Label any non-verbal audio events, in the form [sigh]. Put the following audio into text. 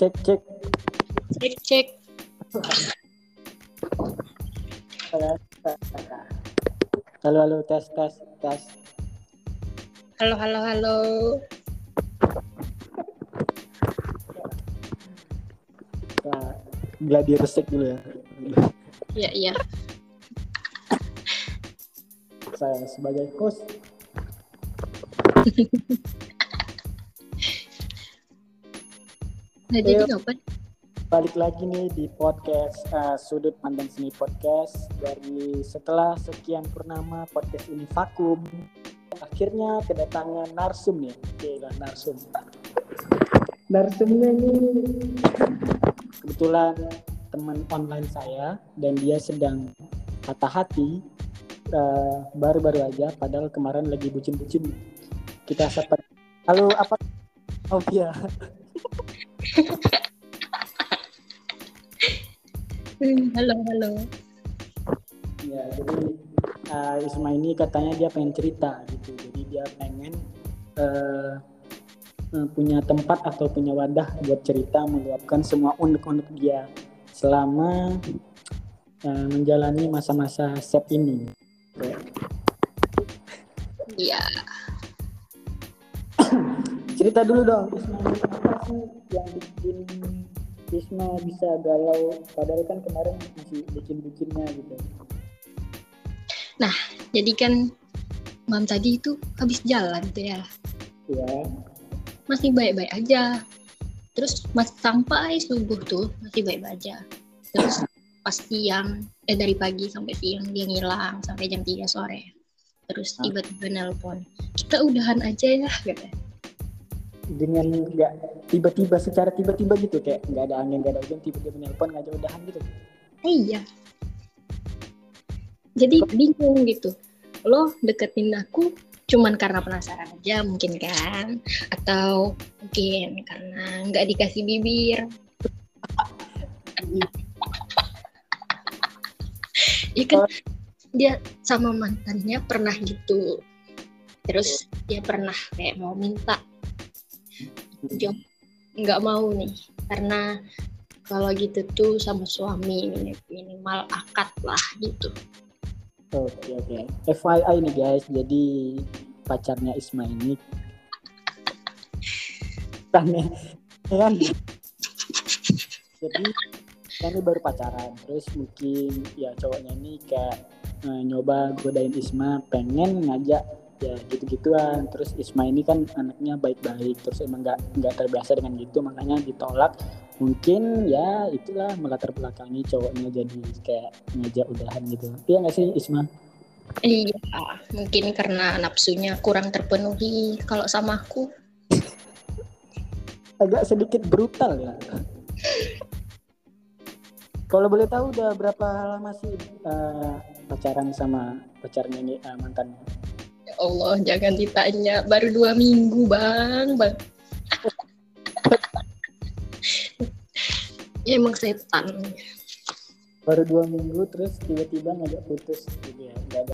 cek cek Cek cek. halo halo tes tes tes Halo halo halo. nah, gladi resik dulu ya Iya iya. saya sebagai host [laughs] Nah jadi ngapain? balik lagi nih di podcast eh, sudut pandang seni podcast. Dari setelah sekian purnama podcast ini vakum akhirnya kedatangan narsum nih. Oke lah narsum. Narsumnya ini kebetulan teman online saya dan dia sedang patah hati eh, baru-baru aja padahal kemarin lagi bucin-bucin. Kita sapa halo apa oh iya [laughs] halo halo. Ya, jadi uh, Isma ini katanya dia pengen cerita gitu. Jadi dia pengen uh, punya tempat atau punya wadah buat cerita meluapkan semua unek-unek dia selama uh, menjalani masa-masa set ini. Iya. Cerita dulu dong, Isma sih yang bikin Isma bisa galau padahal kan kemarin masih bucin-bucinnya gitu. Jadi kan malam tadi itu habis jalan tuh ya. Ya, Masih baik-baik aja. Terus mas sampai subuh tuh masih baik-baik aja. Terus pas siang eh dari pagi sampai siang dia ngilang sampai jam 3 sore. Terus tiba-tiba nelpon. Kita udahan aja ya gitu. dengan nggak tiba-tiba secara tiba-tiba gitu kayak nggak ada angin nggak ada hujan tiba-tiba nelpon ngajak udahan gitu iya. Jadi bingung gitu. Lo deketin aku cuman karena penasaran aja mungkin kan? Atau mungkin karena nggak dikasih bibir. Iya kan dia sama mantannya pernah gitu. Terus dia pernah kayak mau minta job nggak mau nih. Karena kalau gitu tuh sama suami minim- minimal akad lah gitu. oke oke. FYI nih guys. Jadi pacarnya Isma ini. Aneh kan? Jadi kami baru pacaran. Terus mungkin ya cowoknya ini kayak eh, nyoba godain Isma. Pengen ngajak ya gitu-gituan. Terus Isma ini kan anaknya baik-baik terus emang nggak nggak terbiasa dengan gitu makanya ditolak. Mungkin ya itulah melatar belakangi cowoknya jadi kayak ngajak udahan gitu. Iya nggak sih Isma Iya, mungkin karena nafsunya kurang terpenuhi kalau sama aku. agak sedikit brutal ya. Kalau boleh tahu udah berapa lama sih eh, pacaran sama pacarnya ini eh, mantannya Ya Allah, jangan ditanya. Baru dua minggu, Bang. Bang. ya, emang setan. baru dua minggu terus tiba-tiba ngajak putus gitu ya